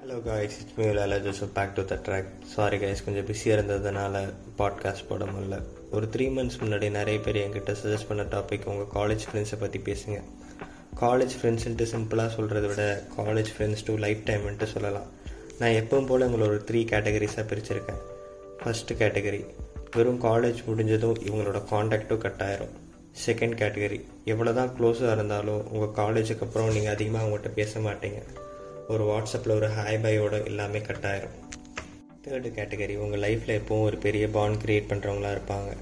Hello guys it's me Lala Joseph back to the track sorry guys கொஞ்சம் பிஸியாக இருந்ததுனால podcast போட முடியல. ஒரு த்ரீ மந்த்ஸ் முன்னாடி நிறைய பேர் என்கிட்ட சஜஸ்ட் பண்ண டாபிக் உங்கள் காலேஜ் ஃப்ரெண்ட்ஸை பற்றி பேசுங்க. காலேஜ் ஃப்ரெண்ட்ஸ்ன்ட்டு சிம்பிளாக சொல்கிறத விட காலேஜ் ஃப்ரெண்ட்ஸ் டு லைஃப் டைம்ன்ட்டு சொல்லலாம். நான் எப்பவும் போல் உங்களை ஒரு த்ரீ கேட்டகரிஸாக பிரிச்சிருக்கேன். ஃபஸ்ட்டு கேட்டகரி வெறும் காலேஜ் முடிஞ்சதும் இவங்களோட காண்டாக்டும் கட் ஆயிரும். செகண்ட் கேட்டகரி எவ்வளோ தான் க்ளோஸாக இருந்தாலும் உங்கள் காலேஜுக்கு அப்புறம் நீங்கள் அதிகமாக அவங்ககிட்ட பேச மாட்டீங்க. ஒரு வாட்ஸ்அப்பில் ஒரு ஹாய் பையோட எல்லாமே கட் ஆயிரும். தேர்டு கேட்டகரி உங்கள் லைஃப்பில் எப்போவும் ஒரு பெரிய பாண்ட் க்ரியேட் பண்ணுறவங்களா இருப்பாங்க.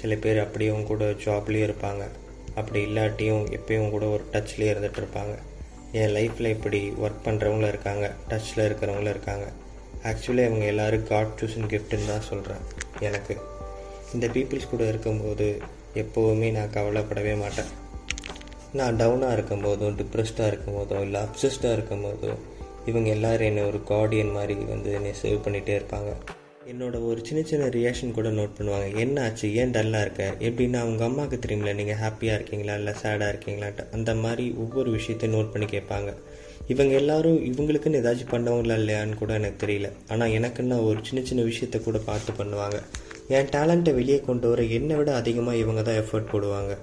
சில பேர் அப்படியே உங்க கூட ஜாப்லேயும் இருப்பாங்க. அப்படி இல்லாட்டியும் எப்பயும் கூட ஒரு டச்லேயே இருந்துகிட்டு இருப்பாங்க. என் லைஃப்பில் இப்படி ஒர்க் பண்ணுறவங்களும் இருக்காங்க டச்சில் இருக்கிறவங்களும் இருக்காங்க. ஆக்சுவலி அவங்க எல்லோரும் காட் சூசன் கிஃப்ட்டுன்னு தான் சொல்கிறேன் எனக்கு. இந்த பீப்புள்ஸ் கூட இருக்கும்போது எப்போவுமே நான் கவலைப்படவே மாட்டேன். நான் டவுனாக இருக்கும் போதும் டிப்ரெஸ்டாக இருக்கும் போதும் இல்லை அப்சஸ்டாக இருக்கும் போதும் இவங்க எல்லாரும் என்னை ஒரு கார்டியன் மாதிரி வந்து என்னை சேவ் பண்ணிகிட்டே இருப்பாங்க. என்னோட ஒரு சின்ன சின்ன ரியாக்ஷன் கூட நோட் பண்ணுவாங்க. என்ன ஆச்சு ஏன் டல்லாக இருக்க? எப்படின்னா அவங்க அம்மாவுக்கு தெரியுங்களா நீங்கள் ஹாப்பியாக இருக்கீங்களா இல்லை சேடாக இருக்கீங்களான்ட்டு. அந்த மாதிரி ஒவ்வொரு விஷயத்தையும் நோட் பண்ணி கேட்பாங்க. இவங்க எல்லாரும் இவங்களுக்குன்னு ஏதாச்சும் பண்ணவங்களா இல்லையான்னு கூட எனக்கு தெரியல. ஆனால் எனக்குன்னா ஒரு சின்ன சின்ன விஷயத்த கூட பார்த்து பண்ணுவாங்க. என் டேலண்ட்டை வெளியே கொண்டு வர என்னை விட அதிகமாக இவங்க தான் எஃபர்ட் போடுவாங்க.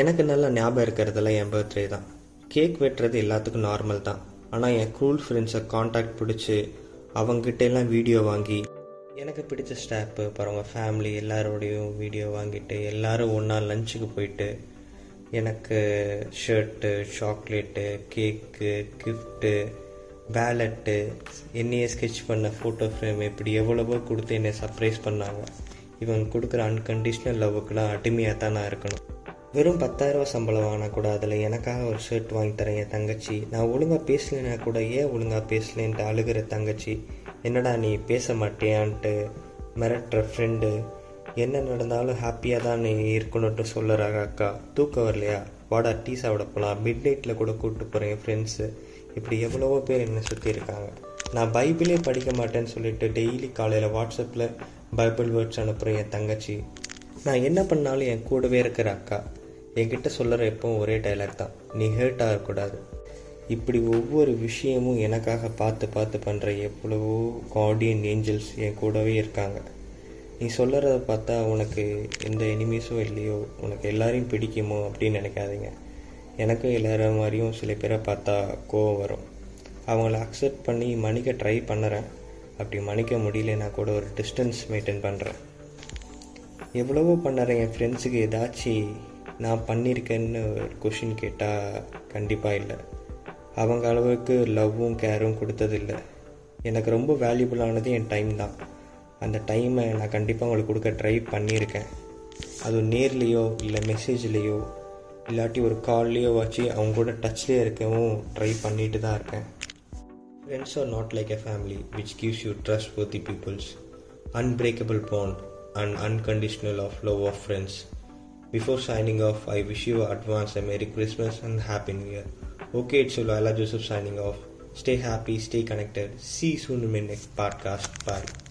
எனக்கு நல்லா ஞாபகம் இருக்கிறதெல்லாம் என் பர்த்டே தான். கேக் வெட்டுறது எல்லாத்துக்கும் நார்மல் தான். ஆனால் என் கூல் ஃப்ரெண்ட்ஸை காண்டாக்ட் பிடிச்சி அவங்ககிட்ட எல்லாம் வீடியோ வாங்கி எனக்கு பிடிச்ச ஸ்டாப்பு அப்புறம் அவங்க ஃபேமிலி எல்லாரோடையும் வீடியோ வாங்கிட்டு எல்லாரும் ஒன்றா லஞ்சுக்கு போயிட்டு எனக்கு shirt chocolate cake gift palette என்னையே ஸ்கெட்ச் பண்ண ஃபோட்டோ ஃப்ரேம் இப்படி எவ்வளவோ கொடுத்து என்னை சர்ப்ரைஸ் பண்ணாங்க. இவங்க கொடுக்குற அன்கண்டிஷ்னல் லவ்வுக்கெலாம் அடிமையாக தான் நான் இருக்கணும். வெறும் பத்தாயிரரூவா சம்பளம் வாங்கினா கூட அதில் எனக்காக ஒரு ஷர்ட் வாங்கி தரேன் என் தங்கச்சி. நான் ஒழுங்காக பேசலைன்னா கூட ஏன் ஒழுங்காக பேசலேன்ட்டு அழுகிற தங்கச்சி. என்னடா நீ பேச மாட்டியான்ட்டு மிரட்டுற ஃப்ரெண்டு என்ன நடந்தாலும் ஹாப்பியாக தான் நீ இருக்கணும்ட்டு சொல்லுறாங்க அக்கா. தூக்கம் வரலையா? வாடா டீ சாப்பிட போகலாம் மிட் நைட்டில் கூட கூப்பிட்டு போகிறேன் என் ஃப்ரெண்ட்ஸு இப்படி எவ்வளவோ பேர் என்னை சுற்றி இருக்காங்க. நான் பைபிளே படிக்க மாட்டேன்னு சொல்லிட்டு டெய்லி காலையில் வாட்ஸ்அப்பில் பைபிள் வேர்ட்ஸ் அனுப்புகிறேன் என் தங்கச்சி. நான் என்ன பண்ணாலும் என் கூடவே இருக்கிற அக்கா. என்கிட்ட சொல்கிற எப்பவும் ஒரே டைலாக் தான். நீ ஹேர்ட் ஆகக்கூடாது. இப்படி ஒவ்வொரு விஷயமும் எனக்காக பார்த்து பார்த்து பண்ணுற எவ்வளவோ கார்டியன் ஏஞ்சல்ஸ் என் கூடவே இருக்காங்க. நீ சொல்கிறத பார்த்தா உனக்கு எந்த எனிமீஸும் இல்லையோ உனக்கு எல்லாரையும் பிடிக்குமோ அப்படின்னு நினைக்காதீங்க. எனக்கும் எல்லாரும் மாதிரியும் சில பேரை பார்த்தா கோவம் வரும். அவங்கள அக்செப்ட் பண்ணி மன்னிக்க ட்ரை பண்ணுறேன். அப்படி மன்னிக்க முடியலன்னா கூட ஒரு டிஸ்டன்ஸ் மெயின்டைன் பண்ணுறேன் எவ்வளவோ பண்ணுறேன் என் ஃப்ரெண்ட்ஸுக்கு ஏதாச்சும் நான் பண்ணியிருக்கேன்னு ஒரு கொஷின் கேட்டால் கண்டிப்பாக இல்லை. அவங்க அளவுக்கு லவ்வும் கேரும் கொடுத்ததில்லை. எனக்கு ரொம்ப வேல்யூபுளானது என் டைம் தான். அந்த டைமை நான் கண்டிப்பாக உங்களுக்கு கொடுக்க ட்ரை பண்ணியிருக்கேன். அது நேர்லேயோ இல்லை மெசேஜ்லேயோ இல்லாட்டி ஒரு கால்லையோ வச்சு அவங்க கூட டச்லேயே இருக்கவும் ட்ரை பண்ணிட்டு தான் இருக்கேன். Friends are not like a family which gives you trust the people's unbreakable bond and unconditional of love of friends Before signing off, I wish you advance a Merry Christmas and Happy New Year. Okay, it's Lola Joseph signing off. Stay happy, stay connected. See you soon in my next podcast. Bye.